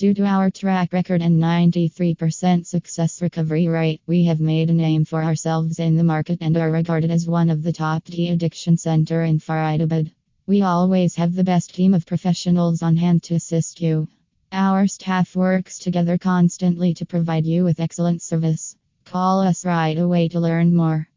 Due to our track record and 93% success recovery rate, we have made a name for ourselves in the market and are regarded as one of the top de addiction center in Faridabad. We always have the best team of professionals on hand to assist you. Our staff works together constantly to provide you with excellent service. Call us right away to learn more.